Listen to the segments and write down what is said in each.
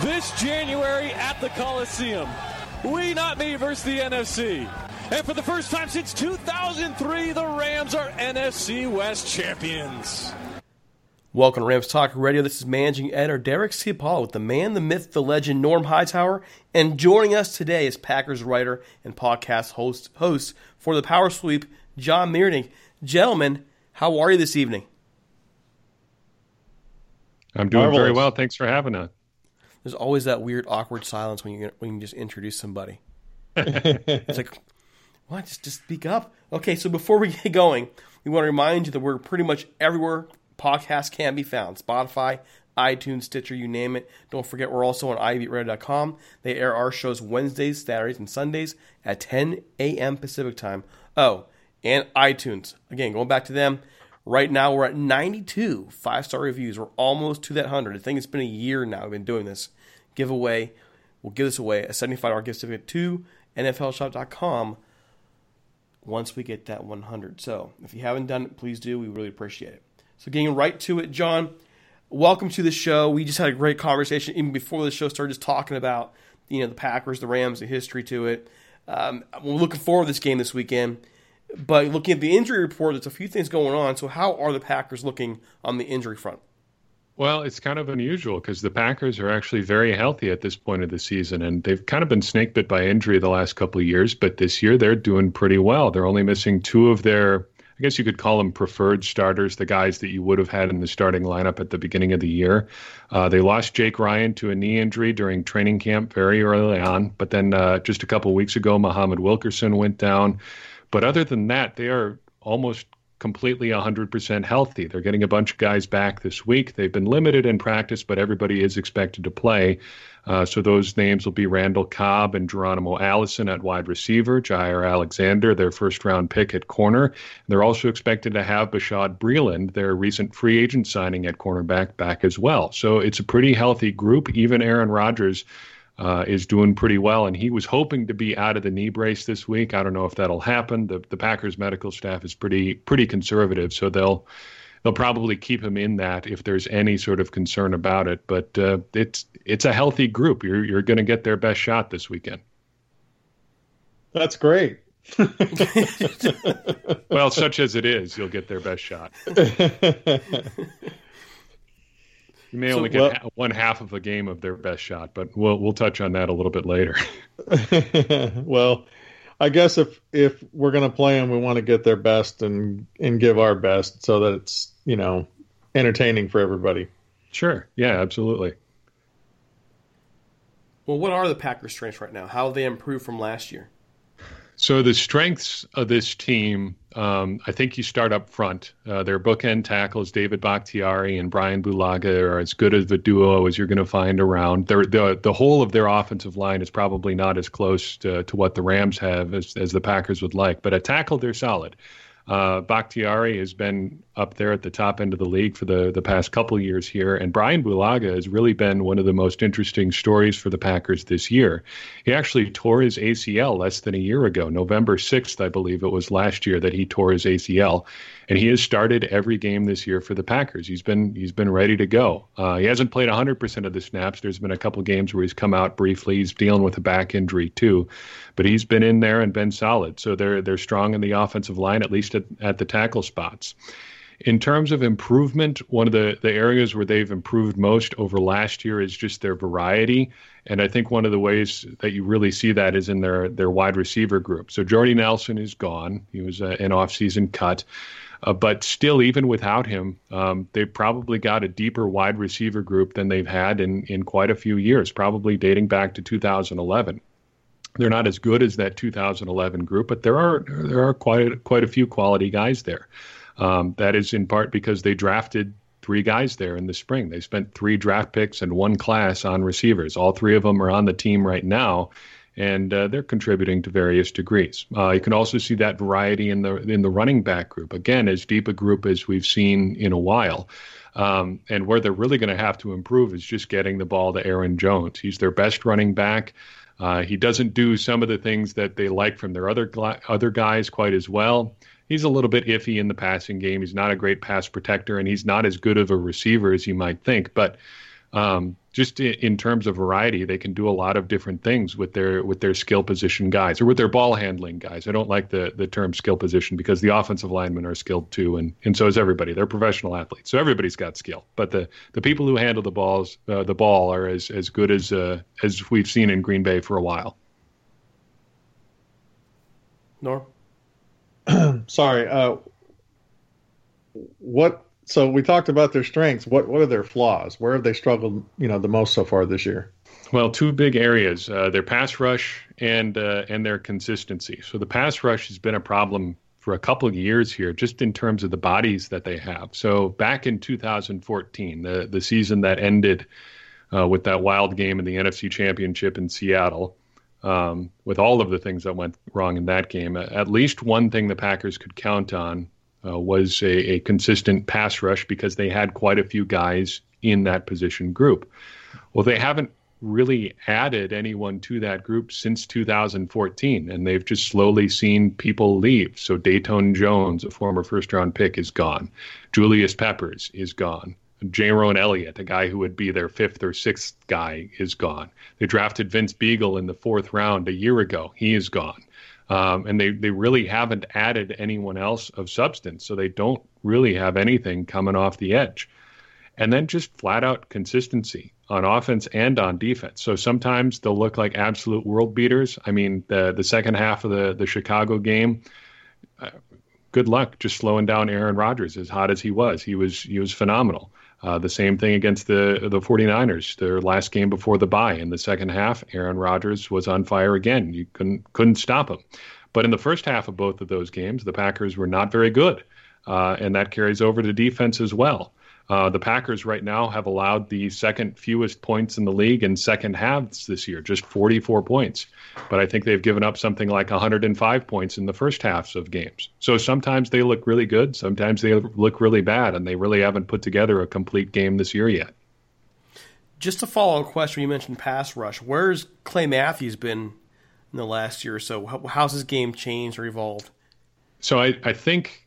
this January at the Coliseum. We not me versus the NFC. And for the first time since 2003, the Rams are NFC West champions. Welcome to Rams Talk Radio. This is managing editor Derek Ciapala with the man, the myth, the legend, Norm Hightower. And joining us today is Packers writer and podcast host, host for the Power Sweep, Jon Meerdink. Gentlemen, how are you this evening? I'm doing Marvelous. very well. Thanks for having us. There's always that weird, awkward silence when you when you just introduce somebody. it's like, what? Just, just speak up. Okay, so before we get going, we want to remind you that we're pretty much everywhere podcasts can be found: Spotify, iTunes, Stitcher, you name it. Don't forget, we're also on ibeatradio.com. They air our shows Wednesdays, Saturdays, and Sundays at 10 a.m. Pacific time. Oh, and iTunes. Again, going back to them. Right now, we're at 92 five star reviews. We're almost to that 100. I think it's been a year now we've been doing this giveaway. We'll give this away a $75 gift certificate to NFLshop.com once we get that 100. So if you haven't done it, please do. We really appreciate it. So getting right to it, Jon, welcome to the show. We just had a great conversation even before the show started, just talking about you know the Packers, the Rams, the history to it. Um, we're looking forward to this game this weekend. But looking at the injury report, there's a few things going on. So how are the Packers looking on the injury front? Well, it's kind of unusual because the Packers are actually very healthy at this point of the season, and they've kind of been snake bit by injury the last couple of years. But this year, they're doing pretty well. They're only missing two of their, I guess you could call them preferred starters, the guys that you would have had in the starting lineup at the beginning of the year. Uh, they lost Jake Ryan to a knee injury during training camp very early on, but then uh, just a couple weeks ago, Muhammad Wilkerson went down. But other than that, they are almost completely 100% healthy. They're getting a bunch of guys back this week. They've been limited in practice, but everybody is expected to play. Uh, so those names will be Randall Cobb and Geronimo Allison at wide receiver, Jaire Alexander, their first round pick at corner. They're also expected to have Bashaud Breeland, their recent free agent signing at cornerback, back as well. So it's a pretty healthy group. Even Aaron Rodgers uh, is doing pretty well, and he was hoping to be out of the knee brace this week. I don't know if that'll happen. The the Packers medical staff is pretty pretty conservative, so they'll they'll probably keep him in that if there's any sort of concern about it. But uh, it's it's a healthy group. You're you're going to get their best shot this weekend. That's great. well, such as it is, you'll get their best shot. You may so, only get well, ha- one half of a game of their best shot, but we'll we'll touch on that a little bit later. well, I guess if if we're going to play them, we want to get their best and and give our best so that it's you know entertaining for everybody. Sure. Yeah. Absolutely. Well, what are the Packers' strengths right now? How have they improved from last year? So the strengths of this team, um, I think you start up front. Uh, their bookend tackles, David Bakhtiari and Brian Bulaga, are as good of a duo as you're going to find around. They're, the the whole of their offensive line is probably not as close to, to what the Rams have as, as the Packers would like, but at tackle they're solid. Uh, Bakhtiari has been up there at the top end of the league for the, the past couple years here, and Brian Bulaga has really been one of the most interesting stories for the Packers this year. He actually tore his ACL less than a year ago, November 6th, I believe it was last year that he tore his ACL and he has started every game this year for the Packers. He's been he's been ready to go. Uh, he hasn't played 100% of the snaps. There's been a couple games where he's come out briefly. He's dealing with a back injury too, but he's been in there and been solid. So they're they're strong in the offensive line, at least at, at the tackle spots. In terms of improvement, one of the, the areas where they've improved most over last year is just their variety. And I think one of the ways that you really see that is in their, their wide receiver group. So Jordy Nelson is gone. He was uh, an offseason cut. Uh, but still, even without him, um, they've probably got a deeper wide receiver group than they've had in, in quite a few years, probably dating back to 2011. They're not as good as that 2011 group, but there are there are quite quite a few quality guys there. Um, that is in part because they drafted three guys there in the spring. They spent three draft picks and one class on receivers. All three of them are on the team right now, and uh, they're contributing to various degrees. Uh, you can also see that variety in the in the running back group. Again, as deep a group as we've seen in a while. Um, and where they're really going to have to improve is just getting the ball to Aaron Jones. He's their best running back. Uh, he doesn't do some of the things that they like from their other other guys quite as well. He's a little bit iffy in the passing game. He's not a great pass protector, and he's not as good of a receiver as you might think. But um, just in terms of variety, they can do a lot of different things with their with their skill position guys or with their ball handling guys. I don't like the the term skill position because the offensive linemen are skilled too, and and so is everybody. They're professional athletes, so everybody's got skill. But the the people who handle the balls uh, the ball are as as good as uh, as we've seen in Green Bay for a while. Norm, sorry. Uh, what so we talked about their strengths. What what are their flaws? Where have they struggled, you know, the most so far this year? Well, two big areas: uh, their pass rush and uh, and their consistency. So the pass rush has been a problem for a couple of years here, just in terms of the bodies that they have. So back in 2014, the the season that ended uh, with that wild game in the NFC Championship in Seattle. Um, with all of the things that went wrong in that game, at least one thing the Packers could count on uh, was a, a, consistent pass rush because they had quite a few guys in that position group. Well, they haven't really added anyone to that group since 2014, and they've just slowly seen people leave. So Datone Jones, a former first round pick, is gone. Julius Peppers is gone. Jayrone Elliott, a guy who would be their fifth or sixth guy, is gone. They drafted Vince Biegel in the fourth round a year ago. He is gone. Um, and they, they really haven't added anyone else of substance. So they don't really have anything coming off the edge. And then just flat out consistency on offense and on defense. So sometimes they'll look like absolute world beaters. I mean, the the second half of the the Chicago game, uh, good luck just slowing down Aaron Rodgers as hot as he was. He was he was phenomenal. Uh, the same thing against the the 49ers, their last game before the bye. In the second half, Aaron Rodgers was on fire again. You couldn't couldn't stop him. But in the first half of both of those games, the Packers were not very good. uh, and that carries over to defense as well. Uh, the Packers right now have allowed the second fewest points in the league in second halves this year, just 44 points. But I think they've given up something like 105 points in the first halves of games. So sometimes they look really good, sometimes they look really bad, and they really haven't put together a complete game this year yet. Just to follow a question, you mentioned pass rush. Where's Clay Matthews been in the last year or so? How's his game changed or evolved? So I, I think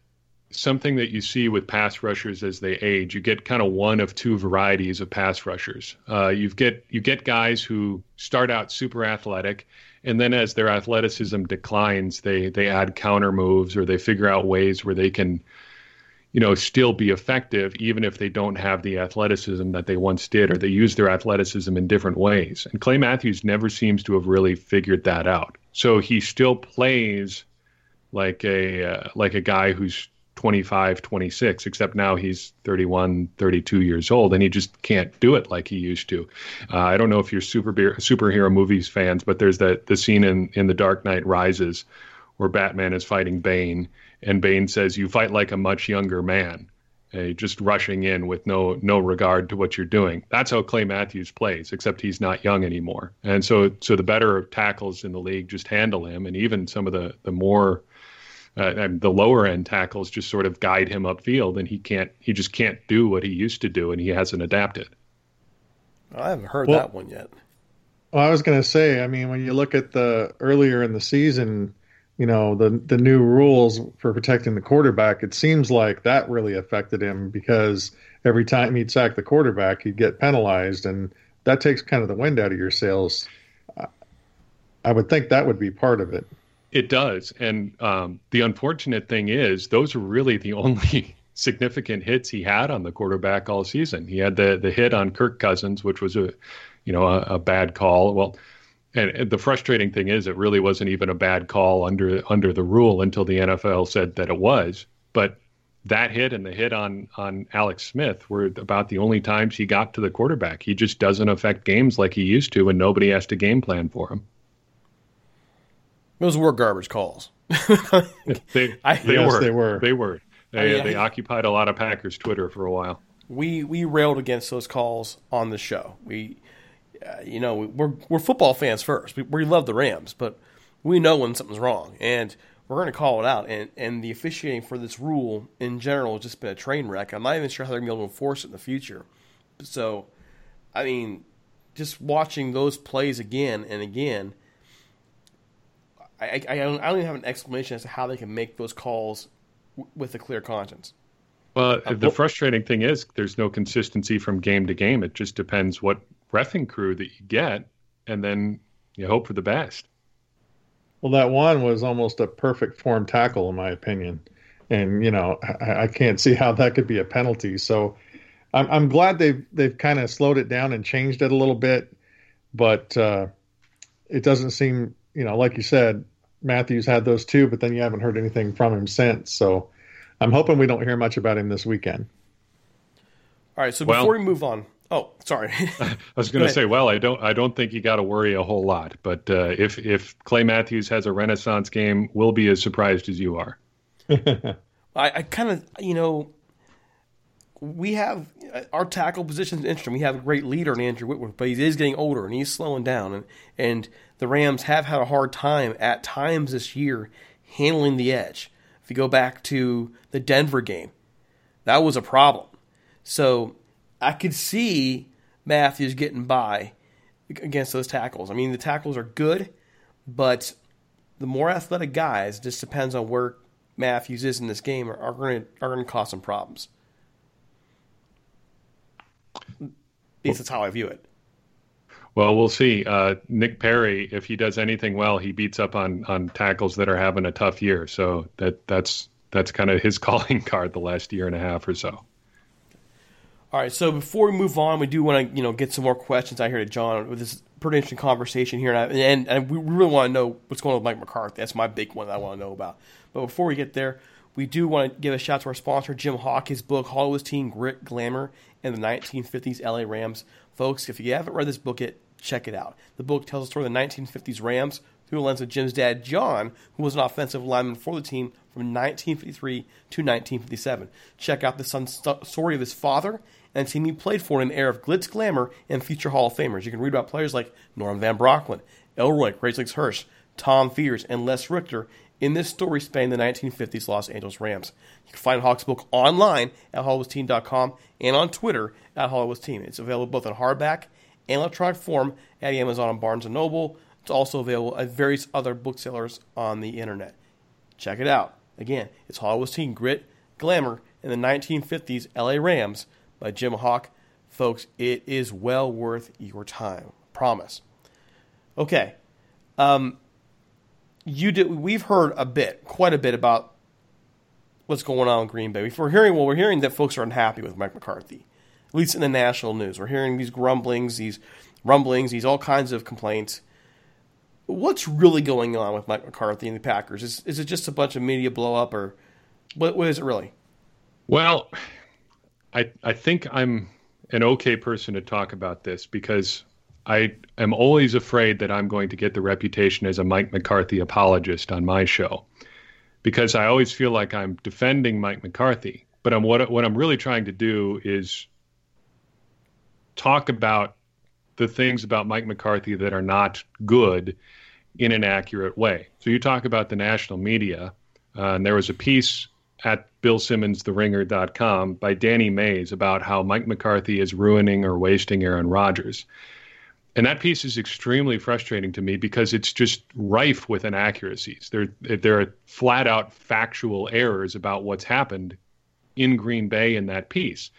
something that you see with pass rushers as they age. You get kind of one of two varieties of pass rushers. Uh, you get you get guys who start out super athletic, and then as their athleticism declines, they they add counter moves or they figure out ways where they can, you know, still be effective even if they don't have the athleticism that they once did, or they use their athleticism in different ways. And Clay Matthews never seems to have really figured that out. So he still plays like a uh, like a guy who's 25, 26, except now he's 31, 32 years old, and he just can't do it like he used to. Uh, I don't know if you're super superhero movies fans, but there's that the scene in, in The Dark Knight Rises where Batman is fighting Bane, and Bane says, "You fight like a much younger man." Uh, just rushing in with no no regard to what you're doing. That's how Clay Matthews plays, except he's not young anymore. And so so the better tackles in the league just handle him, and even some of the the more uh, the lower end tackles just sort of guide him upfield, and he can't. He just can't do what he used to do, and he hasn't adapted. I haven't heard well, that one yet. Well, I was going to say, I mean, when you look at the earlier in the season, you know, the the new rules for protecting the quarterback, it seems like that really affected him because every time he'd sack the quarterback, he'd get penalized, and that takes kind of the wind out of your sails. I would think that would be part of it. It does, and um, the unfortunate thing is, those are really the only significant hits he had on the quarterback all season. He had the the hit on Kirk Cousins, which was a, you know, a, a bad call. Well, and, and, the frustrating thing is, it really wasn't even a bad call under under the rule until the NFL said that it was. But that hit and the hit on on Alex Smith were about the only times he got to the quarterback. He just doesn't affect games like he used to, and nobody has to game plan for him. Those were garbage calls. they, I, they, yes, were. they were. They were. They, I mean, they I, occupied a lot of Packers Twitter for a while. We we railed against those calls on the show. We, uh, you know, we're we're football fans first. We, we love the Rams, but we know when something's wrong, and we're going to call it out. And and the officiating for this rule in general has just been a train wreck. I'm not even sure how they're going to be able to enforce it in the future. So, I mean, just watching those plays again and again I, I, don't, I don't even have an explanation as to how they can make those calls w- with a clear conscience. Well, uh, the frustrating thing is there's no consistency from game to game. It just depends what refing crew that you get, and then you hope for the best. Well, that one was almost a perfect form tackle, in my opinion, and you know I, I can't see how that could be a penalty. So I'm, I'm glad they've they've kind of slowed it down and changed it a little bit, but uh, it doesn't seem you know like you said Matthews had those two, but then you haven't heard anything from him since. So I'm hoping we don't hear much about him this weekend. All right. So before we move on, oh, sorry. I was going to say, well, I don't, I don't think you got to worry a whole lot. But uh, if if Clay Matthews has a renaissance game, we'll be as surprised as you are. I, I kind of, you know, we have uh, our tackle position is interesting. We have a great leader in Andrew Whitworth, but he is getting older and he's slowing down. And and the Rams have had a hard time at times this year handling the edge. If you go back to the Denver game, that was a problem. So I could see Matthews getting by against those tackles. I mean, the tackles are good, but the more athletic guys, just depends on where Matthews is in this game, are, are going to cause some problems. At least that's how I view it. Well, we'll see. Uh, Nick Perry, if he does anything well, he beats up on on tackles that are having a tough year. So that that's that's kind of his calling card the last year and a half or so. All right. So before we move on, we do want to you know get some more questions out here to Jon with this pretty interesting conversation here, and, I, and, and we really want to know what's going on with Mike McCarthy. That's my big one that I want to know about. But before we get there, we do want to give a shout out to our sponsor, Jim Hock. His book, Hollywood's Team Grit, Glamour, and the 1950s LA Rams. Folks, if you haven't read this book yet, check it out. The book tells the story of the 1950s Rams through the lens of Jim's dad, John, who was an offensive lineman for the team from 1953 to 1957. Check out the son story of his father and the team he played for in an era of glitz, glamour, and future Hall of Famers. You can read about players like Norm Van Brocklin, Elroy, Crazylegs Hirsch, Tom Fears, and Les Richter in this story spanning the 1950s Los Angeles Rams. You can find Hock's book online at hollywoodsteam.com and on Twitter at hollywoodsteam. It's available both in hardback and electronic form at Amazon and Barnes & Noble. It's also available at various other booksellers on the internet. Check it out. Again, it's Hollywood's Team Grit, Glamour, in the 1950s LA Rams by Jim Hock. Folks, it is well worth your time. Promise. Okay. Um, you did. We've heard a bit, quite a bit about what's going on in Green Bay. We're hearing, well, we're hearing that folks are unhappy with Mike McCarthy, at least in the national news. We're hearing these grumblings, these rumblings, these all kinds of complaints. What's really going on with Mike McCarthy and the Packers? Is is it just a bunch of media blow up, or what? What is it really? Well, I I think I'm an okay person to talk about this because I am always afraid that I'm going to get the reputation as a Mike McCarthy apologist on my show because I always feel like I'm defending Mike McCarthy. But I'm, what, what I'm really trying to do is talk about the things about Mike McCarthy that are not good in an accurate way. So you talk about the national media, uh, and there was a piece at BillSimmonsTheRinger.com by Danny Mays about how Mike McCarthy is ruining or wasting Aaron Rodgers. And that piece is extremely frustrating to me because it's just rife with inaccuracies. There, there are flat out factual errors about what's happened in Green Bay in that piece.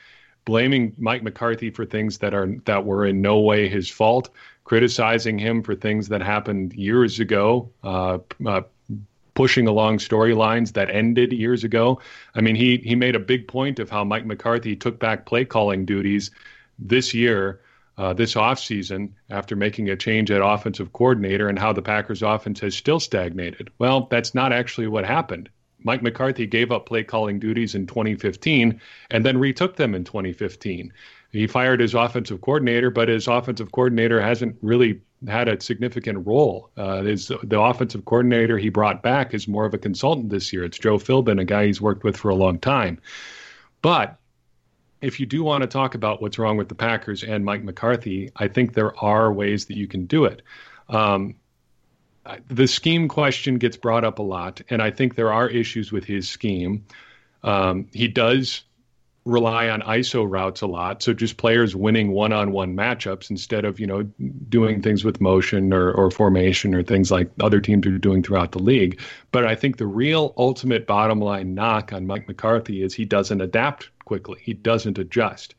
Blaming Mike McCarthy for things that are that were in no way his fault, criticizing him for things that happened years ago, uh, uh, pushing along storylines that ended years ago. I mean, he he made a big point of how Mike McCarthy took back play calling duties this year uh, this offseason after making a change at offensive coordinator and how the Packers offense has still stagnated. Well, that's not actually what happened. Mike McCarthy gave up play calling duties in 2015 and then retook them in 2015. He fired his offensive coordinator, but his offensive coordinator hasn't really had a significant role. Uh, his, the offensive coordinator he brought back is more of a consultant this year. It's Joe Philbin, a guy he's worked with for a long time. But if you do want to talk about what's wrong with the Packers and Mike McCarthy, I think there are ways that you can do it. Um, the scheme question gets brought up a lot, and I think there are issues with his scheme. Um, he does rely on ISO routes a lot, so just players winning one-on-one matchups instead of you know doing things with motion or, or formation or things like other teams are doing throughout the league. But I think the real ultimate bottom line knock on Mike McCarthy is he doesn't adapt quickly. He doesn't adjust.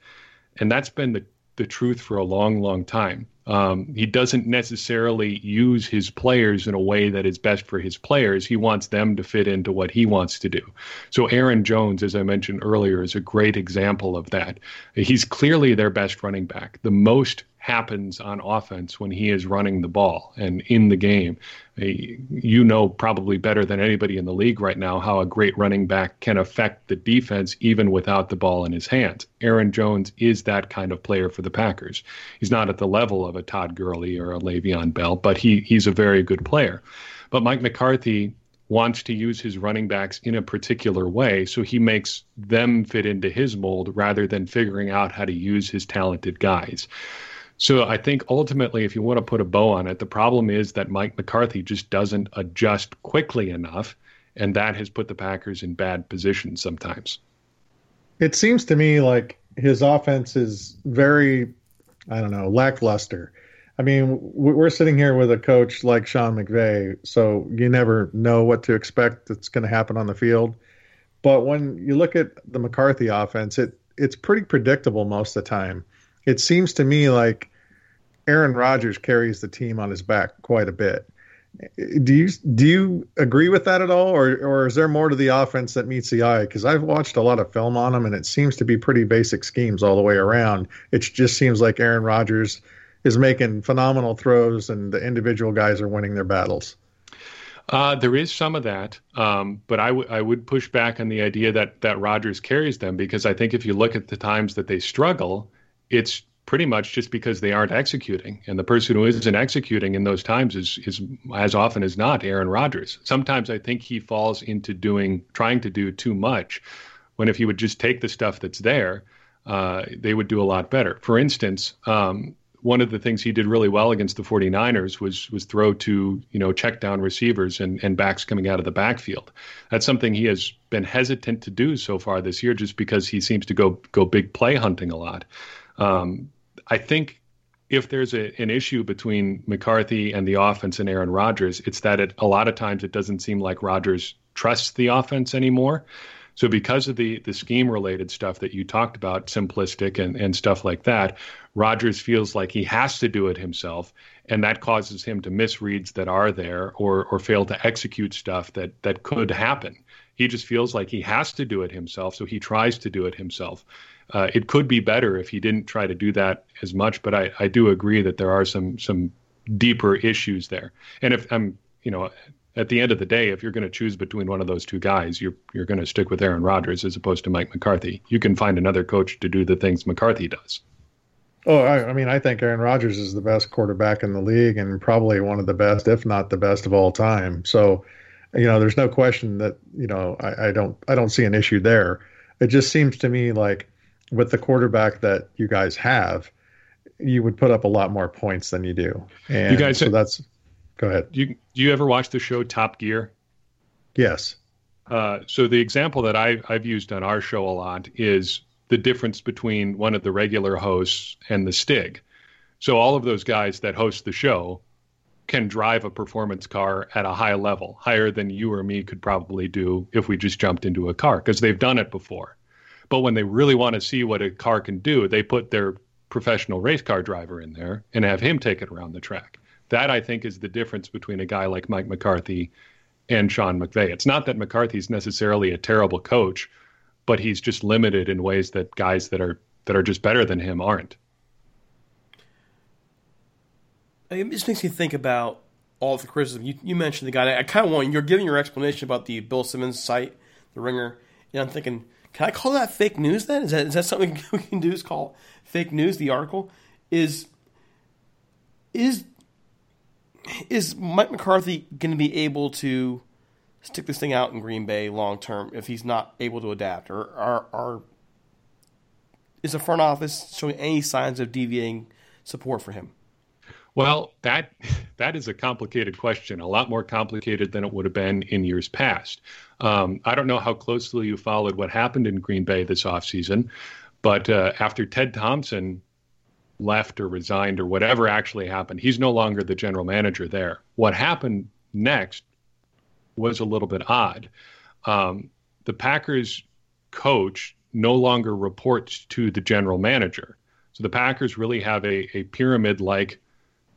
And that's been the, the truth for a long, long time. Um, he doesn't necessarily use his players in a way that is best for his players. He wants them to fit into what he wants to do. So, Aaron Jones, as I mentioned earlier, is a great example of that. He's clearly their best running back, the most happens on offense when he is running the ball and in the game. Uh, you know probably better than anybody in the league right now how a great running back can affect the defense even without the ball in his hands. Aaron Jones is that kind of player for the Packers. He's not at the level of a Todd Gurley or a Le'Veon Bell, but he he's a very good player. But Mike McCarthy wants to use his running backs in a particular way, so he makes them fit into his mold rather than figuring out how to use his talented guys. So I think ultimately, if you want to put a bow on it, the problem is that Mike McCarthy just doesn't adjust quickly enough, and that has put the Packers in bad positions sometimes. It seems to me like his offense is very, I don't know, lackluster. I mean, we're sitting here with a coach like Sean McVay, so you never know what to expect that's going to happen on the field. But when you look at the McCarthy offense, it it's pretty predictable most of the time. It seems to me like Aaron Rodgers carries the team on his back quite a bit. Do you do you agree with that at all, or or is there more to the offense that meets the eye? Because I've watched a lot of film on them, and it seems to be pretty basic schemes all the way around. It just seems like Aaron Rodgers is making phenomenal throws, and the individual guys are winning their battles. Uh, there is some of that, um, but I, w- I would push back on the idea that that Rodgers carries them because I think if you look at the times that they struggle, it's pretty much just because they aren't executing. And the person who isn't executing in those times is is as often as not Aaron Rodgers. Sometimes I think he falls into doing trying to do too much when if he would just take the stuff that's there, uh, they would do a lot better. For instance, um, one of the things he did really well against the 49ers was was throw to you know check down receivers and, and backs coming out of the backfield. That's something he has been hesitant to do so far this year, just because he seems to go go big play hunting a lot. Um, I think if there's a, an issue between McCarthy and the offense and Aaron Rodgers, it's that it, a lot of times it doesn't seem like Rodgers trusts the offense anymore. So because of the the scheme related stuff that you talked about, simplistic and, and stuff like that, Rodgers feels like he has to do it himself, and that causes him to miss reads that are there or or fail to execute stuff that that could happen. He just feels like he has to do it himself, so he tries to do it himself. Uh, it could be better if he didn't try to do that as much, but I, I do agree that there are some some deeper issues there. And if I'm, you know, at the end of the day, if you're going to choose between one of those two guys, you're you're going to stick with Aaron Rodgers as opposed to Mike McCarthy. You can find another coach to do the things McCarthy does. Oh, I, I mean, I think Aaron Rodgers is the best quarterback in the league and probably one of the best, if not the best of all time. So, you know, there's no question that you know I, I don't I don't see an issue there. It just seems to me like with the quarterback that you guys have, you would put up a lot more points than you do. And you guys, so that's Go ahead. Do you, do you ever watch the show Top Gear? Yes. Uh, so the example that I, I've used on our show a lot is the difference between one of the regular hosts and the Stig. So all of those guys that host the show can drive a performance car at a high level, higher than you or me could probably do if we just jumped into a car because they've done it before. But when they really want to see what a car can do, they put their professional race car driver in there and have him take it around the track. That I think is the difference between a guy like Mike McCarthy and Sean McVay. It's not that McCarthy's necessarily a terrible coach, but he's just limited in ways that guys that are that are just better than him aren't. It just makes me think about all the criticism. You, you mentioned the guy. I kind of want you're giving your explanation about the Bill Simmons site, the Ringer, and I'm thinking, can I call that fake news? Then is that is that something we can do? Is call fake news? The article is is is Mike McCarthy going to be able to stick this thing out in Green Bay long term if he's not able to adapt, or are, are is the front office showing any signs of deviating support for him? Well, that that is a complicated question, a lot more complicated than it would have been in years past. Um, I don't know how closely you followed what happened in Green Bay this offseason, but uh, after Ted Thompson left or resigned or whatever actually happened. He's no longer the general manager there. What happened next was a little bit odd. Um, the Packers coach no longer reports to the general manager. So the Packers really have a, a pyramid like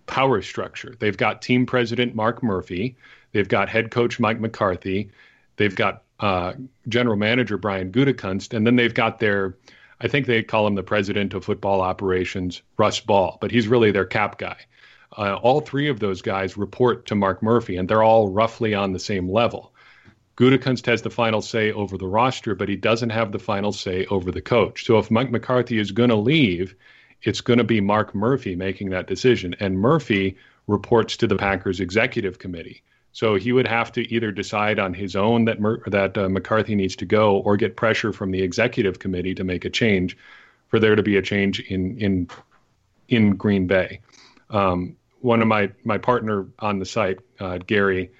power structure. They've got team president Mark Murphy, they've got head coach Mike McCarthy, they've got uh, general manager Brian Gutekunst, and then they've got their I think they call him the president of football operations, Russ Ball, but he's really their cap guy. Uh, all three of those guys report to Mark Murphy, and they're all roughly on the same level. Gutekunst has the final say over the roster, but he doesn't have the final say over the coach. So if Mike McCarthy is going to leave, it's going to be Mark Murphy making that decision. And Murphy reports to the Packers executive committee. So he would have to either decide on his own that Mer- that uh, McCarthy needs to go, or get pressure from the executive committee to make a change, for there to be a change in in in Green Bay. Um, one of my my partner on the site, uh, Gary,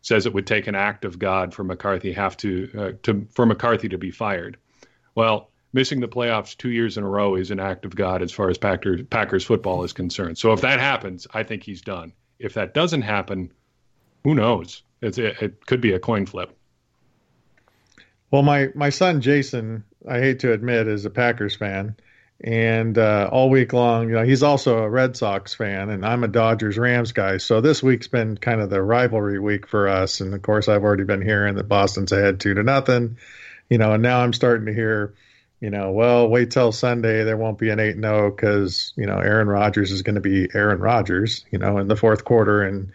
says it would take an act of God for McCarthy have to uh, to for McCarthy to be fired. Well, missing the playoffs two years in a row is an act of God as far as Packers, Packers football is concerned. So if that happens, I think he's done. If that doesn't happen, who knows? It, it could be a coin flip. Well, my my son Jason, I hate to admit, is a Packers fan, and uh, all week long, you know, he's also a Red Sox fan, and I'm a Dodgers Rams guy. So this week's been kind of the rivalry week for us, and of course, I've already been hearing that Boston's ahead two to nothing, you know, and now I'm starting to hear, you know, well, wait till Sunday, there won't be an eight zero oh, because you know Aaron Rodgers is going to be Aaron Rodgers, you know, in the fourth quarter, and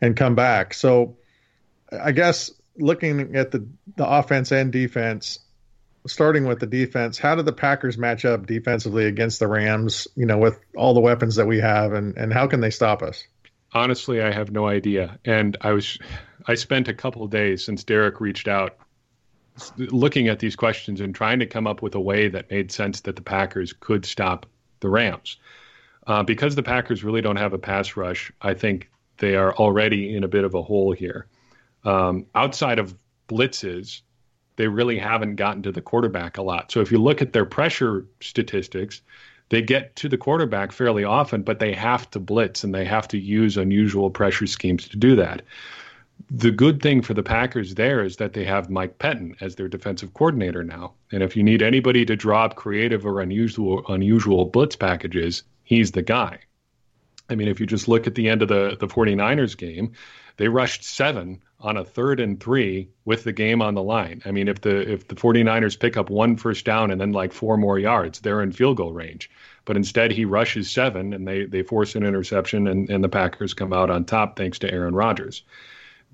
and come back. So I guess looking at the the offense and defense, starting with the defense, how did the Packers match up defensively against the Rams? You know, with all the weapons that we have, and and how can they stop us? Honestly, I have no idea. And I was, I spent a couple days since Derek reached out, looking at these questions and trying to come up with a way that made sense that the Packers could stop the Rams. Uh, because the Packers really don't have a pass rush, I think they are already in a bit of a hole here. Um, outside of blitzes, they really haven't gotten to the quarterback a lot. So if you look at their pressure statistics, they get to the quarterback fairly often, but they have to blitz and they have to use unusual pressure schemes to do that. The good thing for the Packers there is that they have Mike Pettine as their defensive coordinator now. And if you need anybody to drop creative or unusual unusual blitz packages, he's the guy. I mean, if you just look at the end of the, the 49ers game, they rushed seven on a third and three with the game on the line. I mean, if the if the 49ers pick up one first down and then like four more yards, they're in field goal range. But instead he rushes seven and they they force an interception and, and the Packers come out on top thanks to Aaron Rodgers.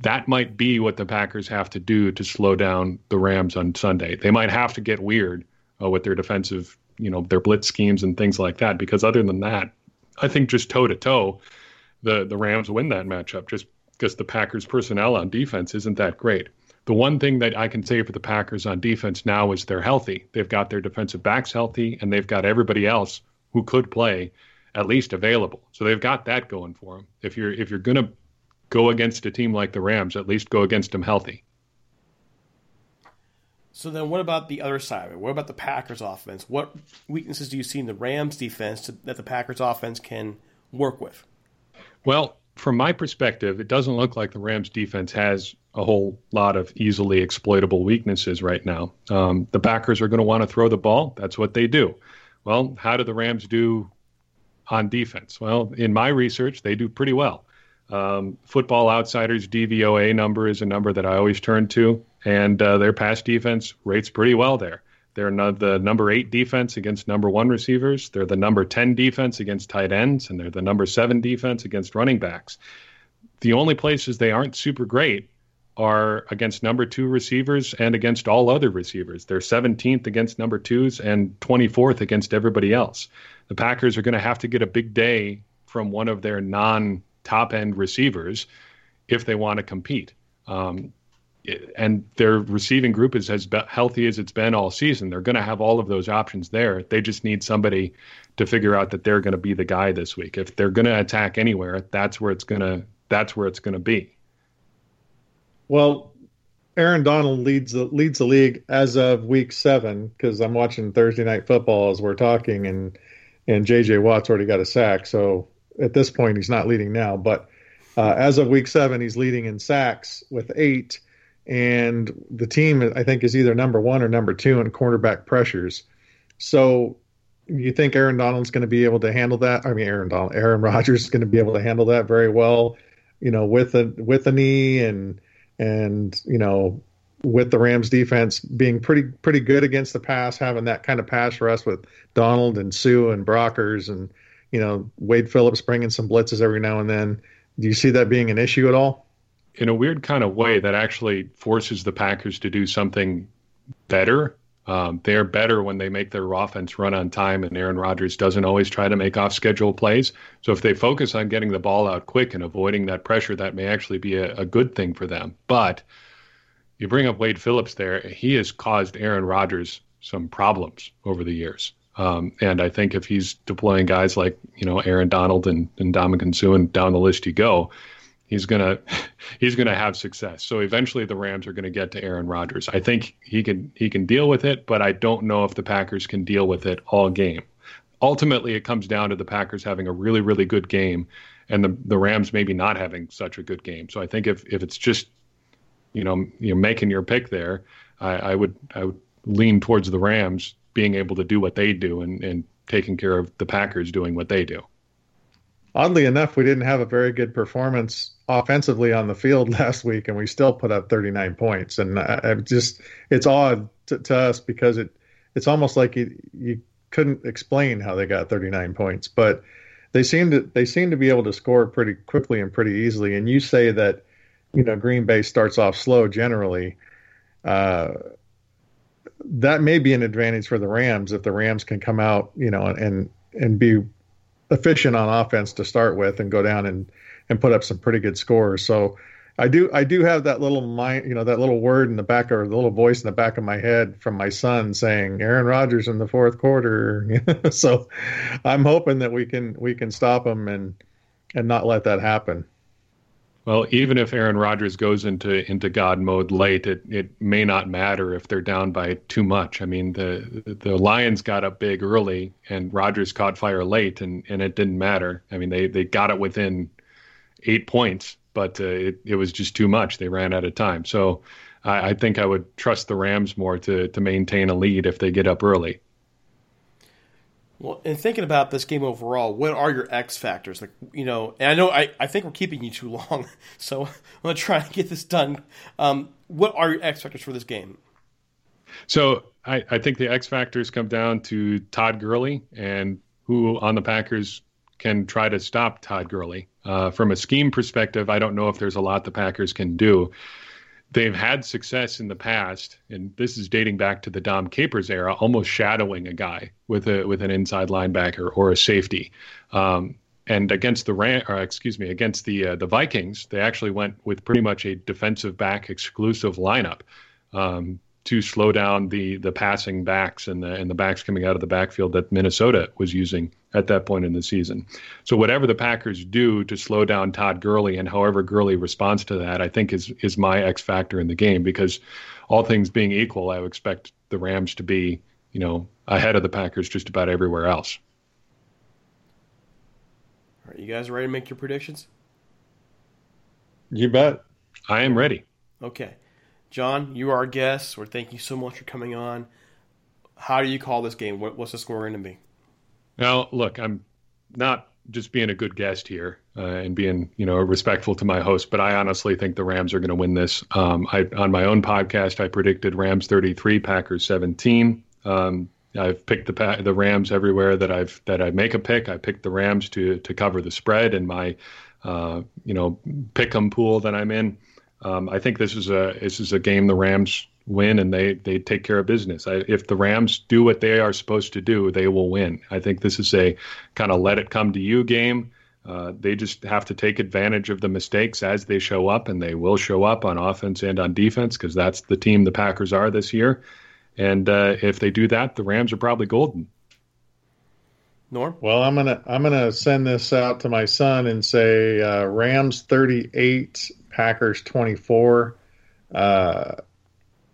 That might be what the Packers have to do to slow down the Rams on Sunday. They might have to get weird uh, with their defensive, you know, their blitz schemes and things like that. Because other than that, I think just toe to toe, the the Rams win that matchup just because the Packers personnel on defense isn't that great. The one thing that I can say for the Packers on defense now is they're healthy. They've got their defensive backs healthy, and they've got everybody else who could play at least available. So they've got that going for them. If you're if you're to go against a team like the Rams, at least go against them healthy. So then, what about the other side of it? What about the Packers' offense? What weaknesses do you see in the Rams' defense to, that the Packers' offense can work with? Well, from my perspective, it doesn't look like the Rams defense has a whole lot of easily exploitable weaknesses right now. Um, the Packers are going to want to throw the ball. That's what they do. Well, how do the Rams do on defense? Well, in my research, they do pretty well. Um, Football Outsiders DVOA number is a number that I always turn to, and uh, their pass defense rates pretty well there. They're the number eight defense against number one receivers. They're the number 10 defense against tight ends, and they're the number seven defense against running backs. The only places they aren't super great are against number two receivers and against all other receivers. They're 17th against number twos and 24th against everybody else. The Packers are going to have to get a big day from one of their non top end receivers if they want to compete. Um, and their receiving group is as healthy as it's been all season. They're going to have all of those options there. They just need somebody to figure out that they're going to be the guy this week. If they're going to attack anywhere, that's where it's going to that's where it's going to be. Well, Aaron Donald leads the leads the league as of week seven because I'm watching Thursday night football as we're talking, and and JJ Watt's already got a sack. So at this point, he's not leading now, but uh, as of week seven, he's leading in sacks with eight and the team I think is either number one or number two in quarterback pressures. So you think Aaron Donald's going to be able to handle that? I mean, Aaron Donald, Aaron Rodgers is going to be able to handle that very well. You know, with a with a knee and and you know with the Rams defense being pretty pretty good against the pass, having that kind of pass rush with Donald and Suh and Brockers and you know Wade Phillips bringing some blitzes every now and then. Do you see that being an issue at all? in a weird kind of way that actually forces the Packers to do something better. Um, they're better when they make their offense run on time, and Aaron Rodgers doesn't always try to make off schedule plays. So if they focus on getting the ball out quick and avoiding that pressure, that may actually be a, a good thing for them. But you bring up Wade Phillips there, he has caused Aaron Rodgers some problems over the years. Um, and I think if he's deploying guys like, you know, Aaron Donald and, and Ndamukong Suh and down the list you go, he's gonna he's gonna have success. So eventually the Rams are gonna get to Aaron Rodgers. I think he can he can deal with it, but I don't know if the Packers can deal with it all game. Ultimately, it comes down to the Packers having a really really good game, and the the Rams maybe not having such a good game. So I think if if it's just you know you're making your pick there, I, I would I would lean towards the Rams being able to do what they do and, and taking care of the Packers doing what they do oddly enough, we didn't have a very good performance offensively on the field last week, and we still put up 39 points. And I, I just, it's odd to, to, us because it, it's almost like you, you couldn't explain how they got 39 points, but they seem to, they seem to be able to score pretty quickly and pretty easily. And you say that, you know, Green Bay starts off slow generally. Uh, that may be an advantage for the Rams if the Rams can come out, you know, and and be efficient on offense to start with and go down and and put up some pretty good scores. So I do I do have that little mind, you know, that little word in the back or the little voice in the back of my head from my son saying Aaron Rodgers in the fourth quarter. so I'm hoping that we can we can stop him and and not let that happen. Well, even if Aaron Rodgers goes into into God mode late, it, it may not matter if they're down by too much. I mean, the the Lions got up big early, and Rodgers caught fire late, and, and it didn't matter. I mean, they, they got it within eight points, but uh, it, it was just too much. They ran out of time. So I, I think I would trust the Rams more to, to maintain a lead if they get up early. Well, in thinking about this game overall, what are your X factors? Like, you know, and I know I, I think we're keeping you too long, so I'm going to try and get this done. Um, what are your X factors for this game? So I, I think the X factors come down to Todd Gurley and who on the Packers can try to stop Todd Gurley. Uh, from a scheme perspective, I don't know if there's a lot the Packers can do. They've had success in the past, and this is dating back to the Dom Capers era, almost shadowing a guy with a with an inside linebacker or a safety. Um, and against the Ram, or excuse me, against the uh, the Vikings, they actually went with pretty much a defensive back exclusive lineup. Um, to slow down the the passing backs and the and the backs coming out of the backfield that Minnesota was using at that point in the season. So whatever the Packers do to slow down Todd Gurley and however Gurley responds to that, I think is is my X factor in the game because all things being equal, I would expect the Rams to be, you know, ahead of the Packers just about everywhere else. All right, you guys ready to make your predictions? You bet. I am ready. Okay. Jon, you are our guest. We're thank you so much for coming on. How do you call this game? What, what's the score going to be? Now, look, I'm not just being a good guest here uh, and being, you know, respectful to my host, but I honestly think the Rams are going to win this. Um, I, on my own podcast, I predicted Rams 33, Packers 17. Um, I've picked the the Rams everywhere that I've that I make a pick. I picked the Rams to to cover the spread in my, uh, you know, pick'em pool that I'm in. Um, I think this is a this is a game the Rams win and they they take care of business. I, if the Rams do what they are supposed to do, they will win. I think this is a kind of let it come to you game. Uh, they just have to take advantage of the mistakes as they show up, and they will show up on offense and on defense because that's the team the Packers are this year. And uh, if they do that, the Rams are probably golden. Norm? Well, I'm gonna I'm gonna send this out to my son and say uh, Rams 38, Packers 24. Uh,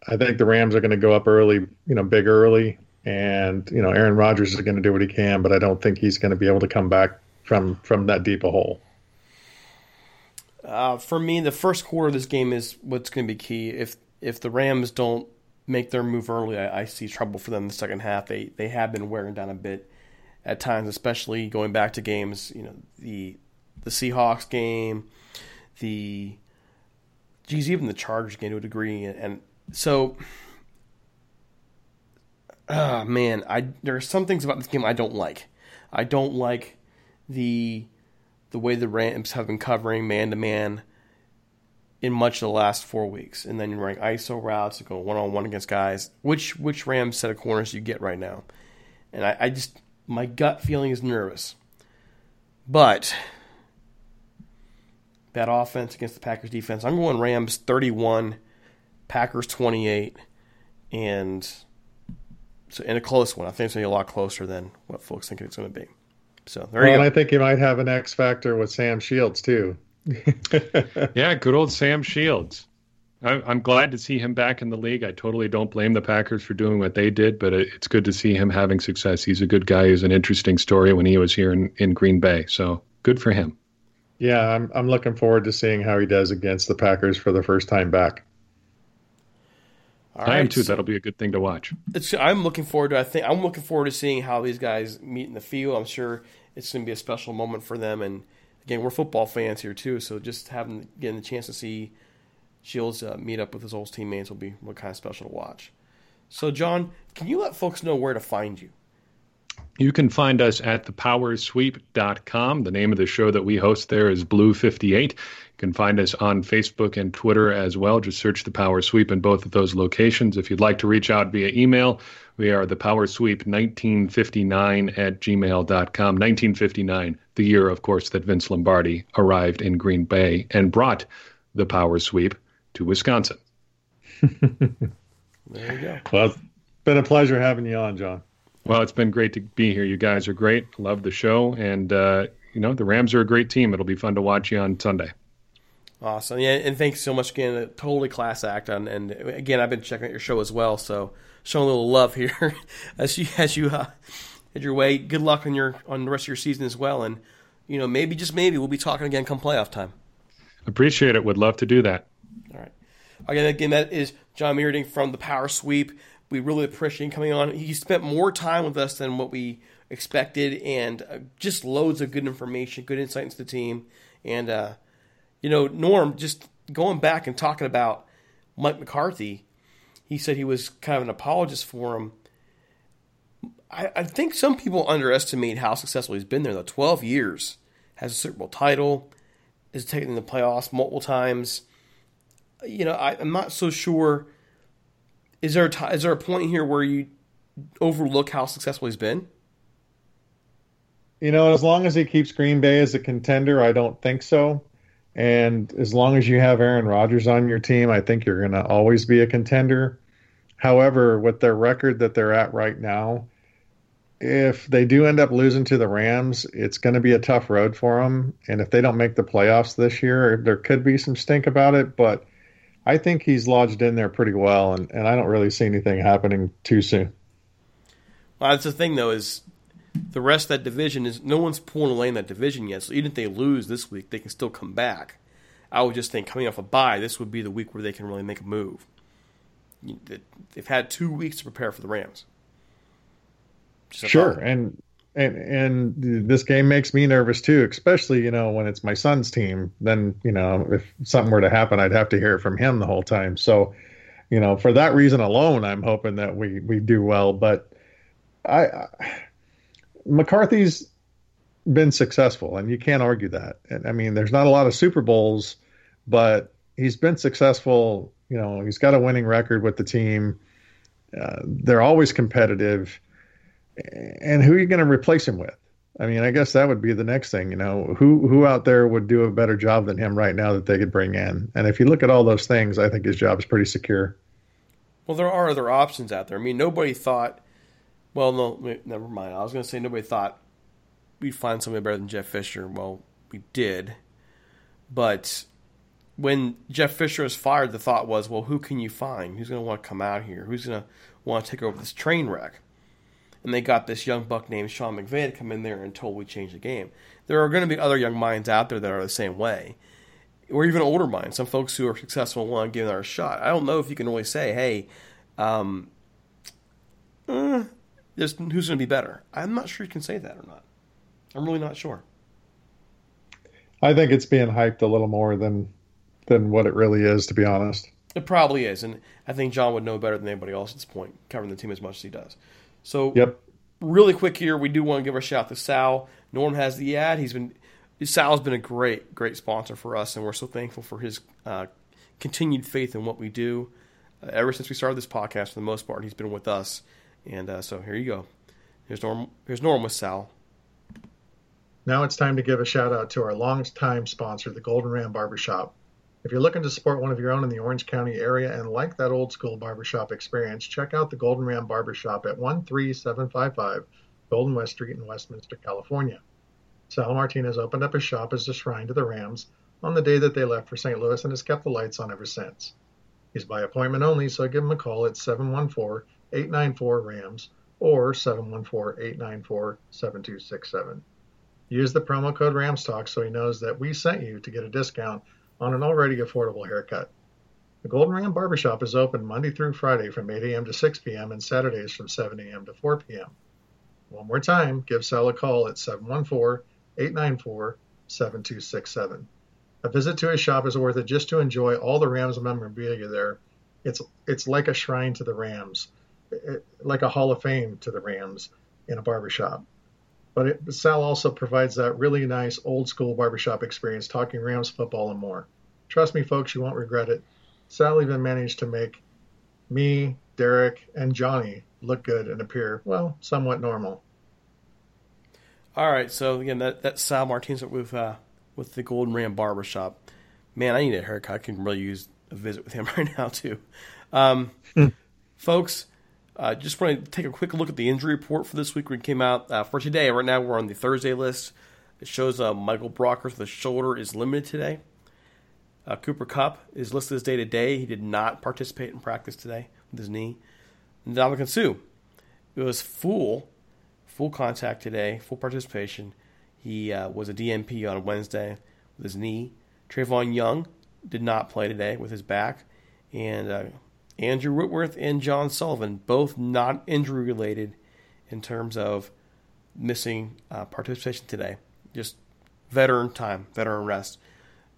I think the Rams are going to go up early, you know, big early, and you know Aaron Rodgers is going to do what he can, but I don't think he's going to be able to come back from from that deep a hole. Uh, for me, the first quarter of this game is what's going to be key. If if the Rams don't make their move early, I, I see trouble for them in the second half. They they have been wearing down a bit at times, especially going back to games. You know the the Seahawks game, the geez, even the Chargers game to a degree, and, and so, ah, man, I there are some things about this game I don't like. I don't like the the way the Rams have been covering man to man in much of the last four weeks, and then you're running ISO routes to go one on one against guys. Which which Rams set of corners you get right now? And I, I just my gut feeling is nervous, but that offense against the Packers defense. I'm going Rams 31, Packers 28, and so in a close one. I think it's going to be a lot closer than what folks think it's going to be. So there well, you go. And I think you might have an X factor with Sam Shields too. yeah, good old Sam Shields. I'm glad to see him back in the league. I totally don't blame the Packers for doing what they did, but it's good to see him having success. He's a good guy. He's an interesting story when he was here in, in Green Bay. So good for him. Yeah, I'm I'm looking forward to seeing how he does against the Packers for the first time back. All I am too. That'll be a good thing to watch. I'm looking forward to. I think I'm looking forward to seeing how these guys meet in the field. I'm sure it's going to be a special moment for them. And again, we're football fans here too, so just having getting the chance to see Shields uh, meet up with his old teammates will be what kind of special to watch. So, Jon, can you let folks know where to find you? You can find us at thepowersweep.com. The name of the show that we host there is Blue 58. You can find us on Facebook and Twitter as well. Just search the Power Sweep in both of those locations. If you'd like to reach out via email, we are the Power Sweep 1959 at gmail.com. 1959, the year, of course, that Vince Lombardi arrived in Green Bay and brought the Power Sweep to Wisconsin. there you go. Well, it's been a pleasure having you on, Jon. Well, it's been great to be here. You guys are great. Love the show, and uh, you know the Rams are a great team. It'll be fun to watch you on Sunday. Awesome, yeah, and thanks so much again. Totally class act, and, and again, I've been checking out your show as well, so showing a little love here as you as you uh, head your way. Good luck on your on the rest of your season as well, and you know maybe just maybe we'll be talking again come playoff time. Appreciate it. Would love to do that. All right. Again, again, that is Jon Meerdink from the Power Sweep. We really appreciate him coming on. He spent more time with us than what we expected, and uh, just loads of good information, good insight into the team. And uh, you know, Norm, just going back and talking about Mike McCarthy, he said he was kind of an apologist for him. I, I think some people underestimate how successful he's been there. Though twelve years, has a Super Bowl title, is taken the playoffs multiple times. You know, I, I'm not so sure is there a t- is there a point here where you overlook how successful he's been? You know, as long as he keeps Green Bay as a contender, I don't think so. And as long as you have Aaron Rodgers on your team, I think you're going to always be a contender. However, with their record that they're at right now, if they do end up losing to the Rams, it's going to be a tough road for them. And if they don't make the playoffs this year, there could be some stink about it. But I think he's lodged in there pretty well, and, and I don't really see anything happening too soon. Well, that's the thing, though, is the rest of that division is no one's pulling away in that division yet. So even if they lose this week, they can still come back. I would just think coming off a bye, this would be the week where they can really make a move. They've had two weeks to prepare for the Rams. Sure, and and and this game makes me nervous too, especially you know when it's my son's team. Then you know if something were to happen, I'd have to hear it from him the whole time. So, you know, for that reason alone, I'm hoping that we we do well. But I, I McCarthy's been successful, and you can't argue that. And I mean, there's not a lot of Super Bowls, but he's been successful. You know, he's got a winning record with the team. Uh, they're always competitive and who are you going to replace him with? I mean, I guess that would be the next thing. You know, who who out there would do a better job than him right now that they could bring in? And if you look at all those things, I think his job is pretty secure. Well, there are other options out there. I mean, nobody thought. Well, no, never mind. I was going to say nobody thought we'd find somebody better than Jeff Fisher. Well, we did, but when Jeff Fisher was fired, the thought was, well, who can you find? Who's going to want to come out here? Who's going to want to take over this train wreck? And they got this young buck named Sean McVay to come in there and totally change the game. There are going to be other young minds out there that are the same way, or even older minds. Some folks who are successful want to give it a shot. I don't know if you can really say, "Hey, um, uh, who's going to be better." I'm not sure you can say that or not. I'm really not sure. I think it's being hyped a little more than than what it really is, to be honest. It probably is, and I think Jon would know better than anybody else at this point, covering the team as much as he does. So, yep. really quick here, we do want to give a shout out to Sal. Norm has the ad. He's been Sal's been a great, great sponsor for us, and we're so thankful for his uh, continued faith in what we do. Uh, ever since we started this podcast, for the most part, he's been with us. And uh, so here you go. Here's Norm. Here's Norm with Sal. Now it's time to give a shout out to our longtime sponsor, the Golden Ram Barbershop. If you're looking to support one of your own in the Orange County area and like that old school barbershop experience, check out the Golden Ram Barbershop at 13755 Golden West Street in Westminster, California. Sal Martinez opened up his shop as a shrine to the Rams on the day that they left for St. Louis and has kept the lights on ever since. He's by appointment only, so give him a call at 714 894 RAMS or 714 894 7267. Use the promo code RAMSTALK so he knows that we sent you to get a discount on an already affordable haircut. The Golden Ram Barbershop is open Monday through Friday from 8 a.m. to 6 p.m. and Saturdays from 7 a.m. to 4 p.m. One more time, give Sal a call at 714 894 7267. A visit to his shop is worth it just to enjoy all the Rams memorabilia there. It's, it's like a shrine to the Rams, it, like a Hall of Fame to the Rams. in a barbershop. But it, Sal also provides that really nice old school barbershop experience, talking Rams football and more. Trust me, folks, you won't regret it. Sal even managed to make me, Derek, and Johnny look good and appear, well, somewhat normal. All right, so again, that that's Sal Martinez with uh, with the Golden Ram Barbershop. Man, I need a haircut. I can really use a visit with him right now too. Um, folks, uh, just want to take a quick look at the injury report for this week when it came out uh, for today. Right now, we're on the Thursday list. It shows uh, Michael Brockers the shoulder is limited today. Uh, Cooper Kupp is listed as day to day. He did not participate in practice today with his knee. Ndamukong Suh, it was full, full contact today, full participation. He uh, was a DNP on Wednesday with his knee. Trayvon Young did not play today with his back, and uh, Andrew Whitworth and John Sullivan both not injury related in terms of missing uh, participation today. Just veteran time, veteran rest.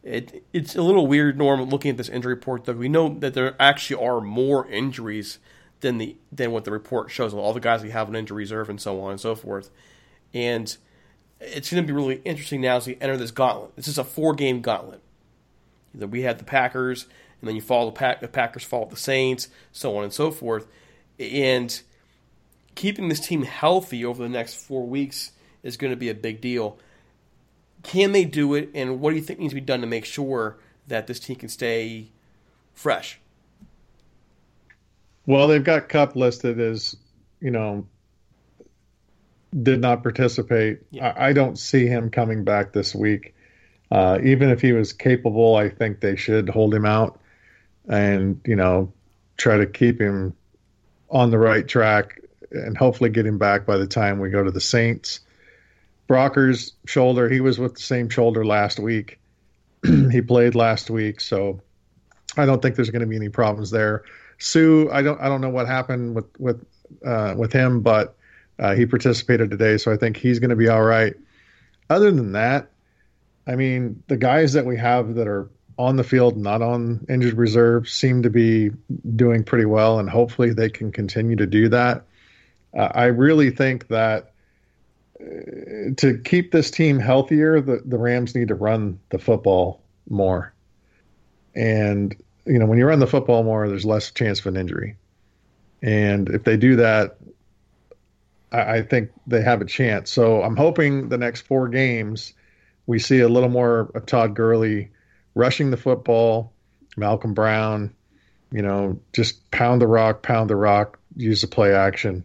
It, it's a little weird, Norm, looking at this injury report. Though we know that there actually are more injuries than the than what the report shows. All the guys we have an injury reserve and so on and so forth. And it's going to be really interesting now as we enter this gauntlet. This is a four game gauntlet. We have the Packers, and then you follow the, Pack, the Packers, follow the Saints, so on and so forth. And keeping this team healthy over the next four weeks is going to be a big deal. Can they do it, and what do you think needs to be done to make sure that this team can stay fresh? Well, they've got Kupp listed as, you know, did not participate. Yeah. I, I, don't see him coming back this week. Uh, even if he was capable, I think they should hold him out and, you know, try to keep him on the right track and hopefully get him back by the time we go to the Saints. Brockers' shoulder, he was with the same shoulder last week. he played last week, so I don't think there's going to be any problems there. Suh, I don't I don't know what happened with with uh, with him, but uh, he participated today, so I think he's going to be all right. Other than that, I mean, the guys that we have that are on the field, not on injured reserve, seem to be doing pretty well, and hopefully they can continue to do that. Uh, I really think that to keep this team healthier, the, the Rams need to run the football more. And you know, when you run the football more, there's less chance of an injury. And if they do that, I, I think they have a chance. So I'm hoping the next four games we see a little more of Todd Gurley rushing the football, Malcolm Brown, you know, just pound the rock, pound the rock, use the play action.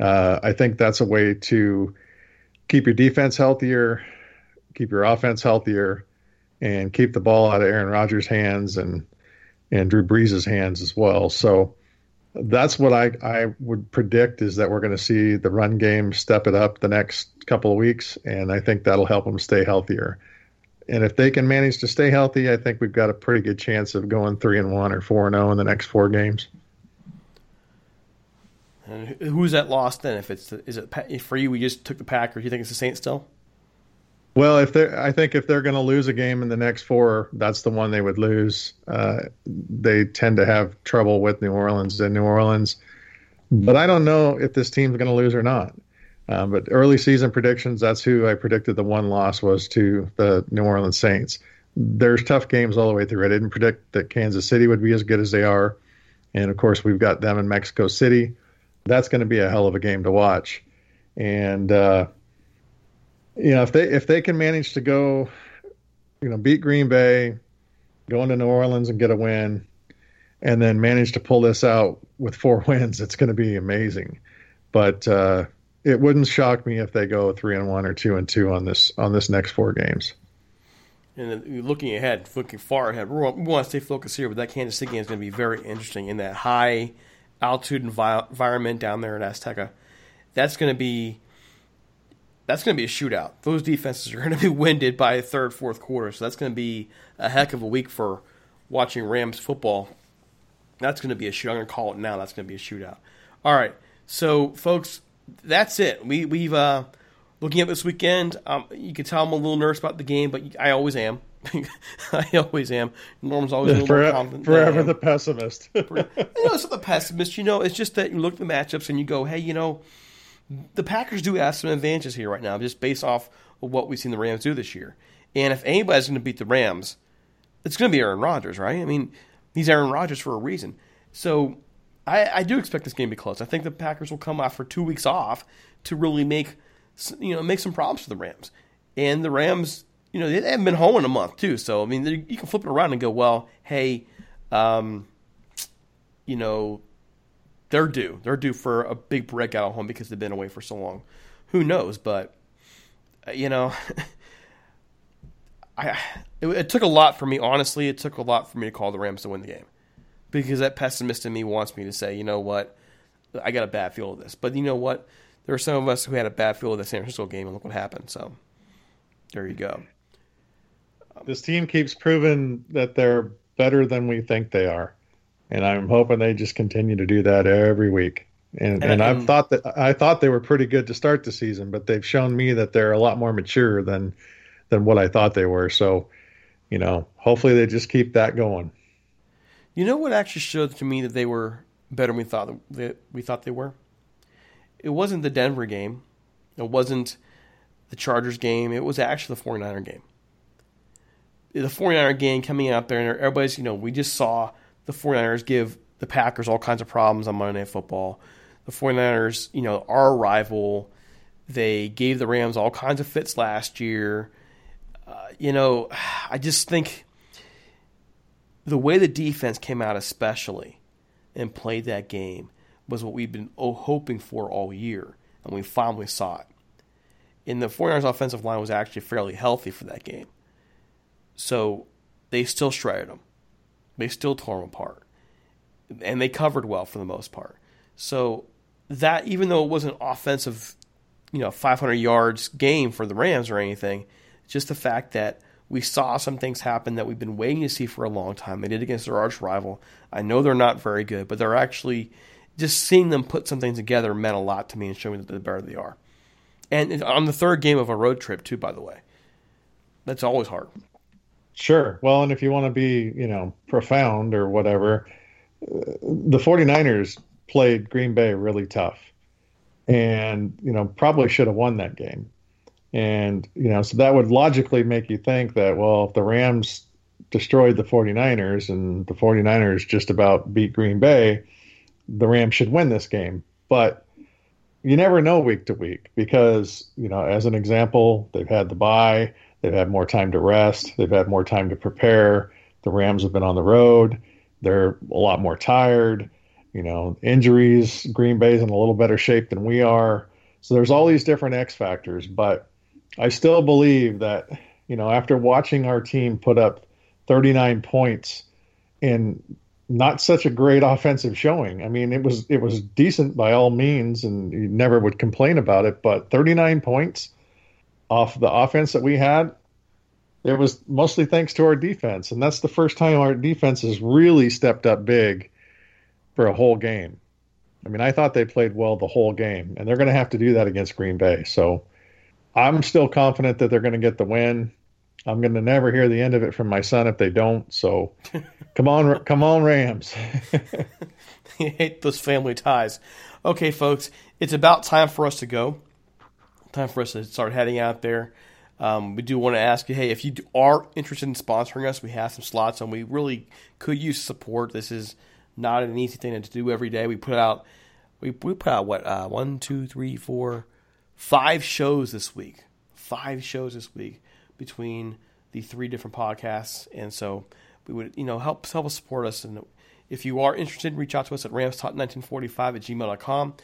Uh, I think that's a way to keep your defense healthier, keep your offense healthier, and keep the ball out of Aaron Rodgers' hands and and Drew Brees' hands as well. So that's what I, I would predict is that we're going to see the run game step it up the next couple of weeks, and I think that'll help them stay healthier. And if they can manage to stay healthy, I think we've got a pretty good chance of going three and one or four and zero oh in the next four games. And who's that lost then? If it's is it for you? We just took the Packers. You think it's the Saints still? Well, if they I think if they're going to lose a game in the next four, that's the one they would lose. Uh, they tend to have trouble with New Orleans and New Orleans, but I don't know if this team's going to lose or not. Uh, but early season predictions, that's who I predicted the one loss was to the New Orleans Saints. There's tough games all the way through. I didn't predict that Kansas City would be as good as they are, and of course we've got them in Mexico City. That's going to be a hell of a game to watch, and. Uh, you know, if they if they can manage to go, you know, beat Green Bay, go into New Orleans and get a win, and then manage to pull this out with four wins, it's going to be amazing. But uh, it wouldn't shock me if they go three and one or two and two on this on this next four games. And looking ahead, looking far ahead, we want, to stay focused here, but that Kansas City game is going to be very interesting in that high altitude environment down there in Azteca. That's going to be that's going to be a shootout. Those defenses are going to be winded by third, fourth quarter. So that's going to be a heck of a week for watching Rams football. That's going to be a shoot. I'm going to call it now. That's going to be a shootout. All right. So, folks, that's it. We, we've, uh, looking at this weekend, um, you can tell I'm a little nervous about the game, but I always am. I always am. Norm's always a little forever, more confident. Forever the pessimist. you know, it's not the pessimist. You know, it's just that you look at the matchups and you go, hey, you know, the Packers do have some advantages here right now, just based off of what we've seen the Rams do this year. And if anybody's going to beat the Rams, it's going to be Aaron Rodgers, right? I mean, he's Aaron Rodgers for a reason. So I, I do expect this game to be close. I think the Packers will come off for two weeks off to really make you know make some problems for the Rams. And the Rams, you know, they haven't been home in a month too. So I mean, you can flip it around and go, well, hey, um, you know, they're due. They're due for a big breakout at home because they've been away for so long. Who knows? But uh, you know, I it, it, took a lot for me. Honestly, it took a lot for me to call the Rams to win the game because that pessimist in me wants me to say, you know what, I got a bad feel of this. But you know what? There are some of us who had a bad feel of the San Francisco game, and look what happened. So there you go. This team keeps proving that they're better than we think they are, and I'm hoping they just continue to do that every week. And, and, and I've thought that I thought they were pretty good to start the season, but they've shown me that they're a lot more mature than than what I thought they were. So, you know, hopefully they just keep that going. You know what actually showed to me that they were better than we thought that we thought they were? It wasn't the Denver game. It wasn't the Chargers game. It was actually the 49er game. The 49er game coming out there, and everybody's, you know, we just saw the 49ers give the Packers all kinds of problems on Monday Night Football. The 49ers, you know, our rival. They gave the Rams all kinds of fits last year. Uh, you know, I just think the way the defense came out, especially, and played that game, was what we've been hoping for all year, and we finally saw it. And the 49ers offensive line was actually fairly healthy for that game. So they still shredded them. They still tore them apart. And they covered well for the most part. So that, even though it wasn't offensive, you know, 500 yards game for the Rams or anything, just the fact that we saw some things happen that we've been waiting to see for a long time. They did against their arch rival. I know they're not very good, but they're actually just seeing them put something together meant a lot to me and showing that the better they are. And on the third game of a road trip too, by the way, that's always hard. Sure. Well, and if you want to be, you know, profound or whatever, the 49ers played Green Bay really tough and, you know, probably should have won that game. And, you know, so that would logically make you think that, well, if the Rams destroyed the 49ers and the 49ers just about beat Green Bay, the Rams should win this game. But you never know week to week because, you know, as an example, they've had the bye, they've had more time to rest, they've had more time to prepare. The Rams have been on the road, they're a lot more tired. You know, injuries, Green Bay's in a little better shape than we are. So there's all these different X factors, but I still believe that, you know, after watching our team put up 39 points in not such a great offensive showing. I mean, it was it was decent by all means, and you never would complain about it. But 39 points off the offense that we had, it was mostly thanks to our defense, and that's the first time our defense has really stepped up big for a whole game. I mean, I thought they played well the whole game, and they're going to have to do that against Green Bay. So I'm still confident that they're going to get the win. I'm going to never hear the end of it from my son if they don't. So, come on, come on, Rams. you hate those family ties. Okay, folks, it's about time for us to go. Time for us to start heading out there. Um, we do want to ask you, hey, if you are interested in sponsoring us, we have some slots, and we really could use support. This is not an easy thing to do every day. We put out, we we put out what uh, one, two, three, four five shows this week. Five shows this week between the three different podcasts, and so we would you know help help us support us. And if you are interested, reach out to us at ramstalk1945 at gmail.com.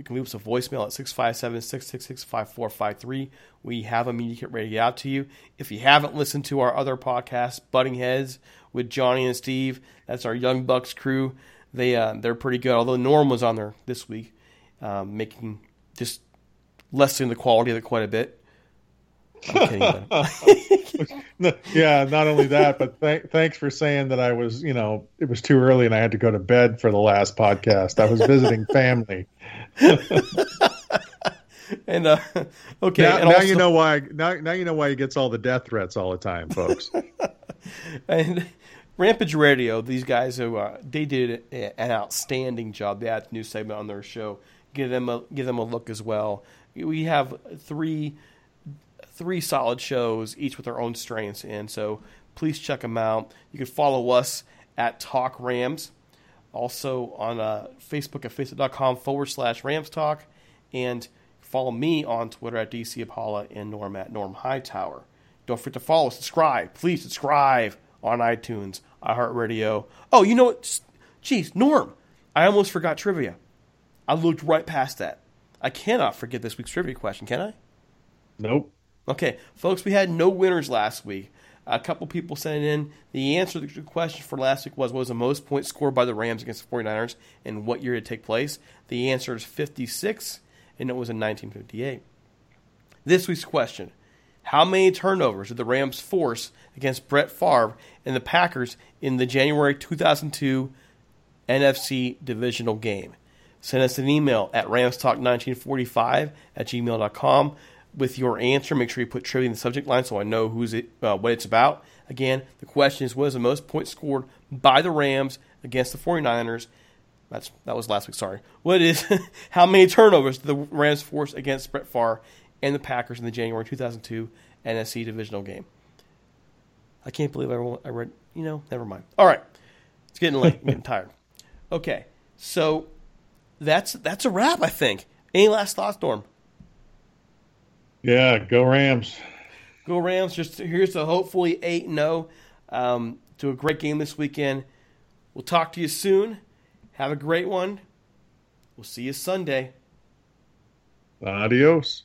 We can leave us a voicemail at 657 666 5453. We have a media kit ready out to you. If you haven't listened to our other podcast, Butting Heads with Johnny and Steve, that's our Young Bucks crew. They, uh, they're pretty good, although Norm was on there this week, um, making just lessening the quality of it quite a bit. yeah, not only that, but th- thanks for saying that I was, you know, it was too early and I had to go to bed for the last podcast. I was visiting family. and uh, okay, now, and now also, you know why. Now, now you know why he gets all the death threats all the time, folks. and Rampage Radio, these guys who uh, they did an outstanding job. They had a new segment on their show give them a give them a look as well. We have three three solid shows, each with their own strengths, and so please check them out. You can follow us at Talk Rams, also on uh, Facebook at facebook.com forward slash Rams Talk, and follow me on Twitter at DC Apollo and Norm at Norm Hightower. Don't forget to follow, subscribe. Please subscribe on iTunes, iHeartRadio. Oh, you know what? Jeez, Norm, I almost forgot trivia. I looked right past that. I cannot forget this week's trivia question, can I? Nope. Okay, folks, we had no winners last week. A couple people sent in. The answer to the question for last week was what was the most points scored by the Rams against the 49ers and what year did it take place? The answer is 56, and it was in 1958. This week's question How many turnovers did the Rams force against Brett Favre and the Packers in the January 2002 NFC divisional game? Send us an email at ramstalk1945 at gmail.com with your answer. Make sure you put trivia in the subject line so I know who's it, uh, what it's about. Again, the question is what is the most points scored by the Rams against the 49ers? That's that was last week. Sorry. What is how many turnovers did the Rams force against Brett Favre and the Packers in the January 2002 NFC divisional game? I can't believe I, I read. You know, never mind. All right, it's getting late. I'm getting tired. Okay, so that's that's a wrap. I think. Any last thoughts, Norm? Yeah, go Rams. Go Rams. Just here's to hopefully 8 0 um, to a great game this weekend. We'll talk to you soon. Have a great one. We'll see you Sunday. Adios.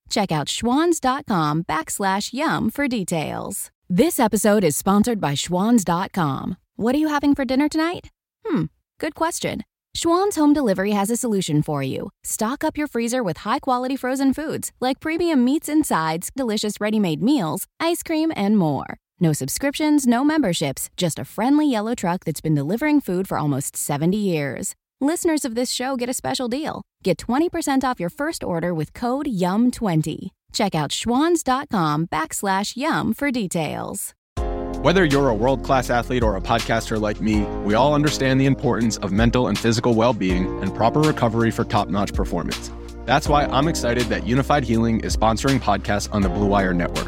Check out schwans.com backslash yum for details. This episode is sponsored by schwans.com. What are you having for dinner tonight? Hmm, good question. Schwan's Home Delivery has a solution for you. Stock up your freezer with high quality frozen foods like premium meats and sides, delicious ready made meals, ice cream, and more. No subscriptions, no memberships, just a friendly yellow truck that's been delivering food for almost 70 years. Listeners of this show get a special deal. Get 20% off your first order with code YUM20. Check out schwans.com backslash yum for details. Whether you're a world class athlete or a podcaster like me, we all understand the importance of mental and physical well being and proper recovery for top notch performance. That's why I'm excited that Unifyd Healing is sponsoring podcasts on the Blue Wire Network.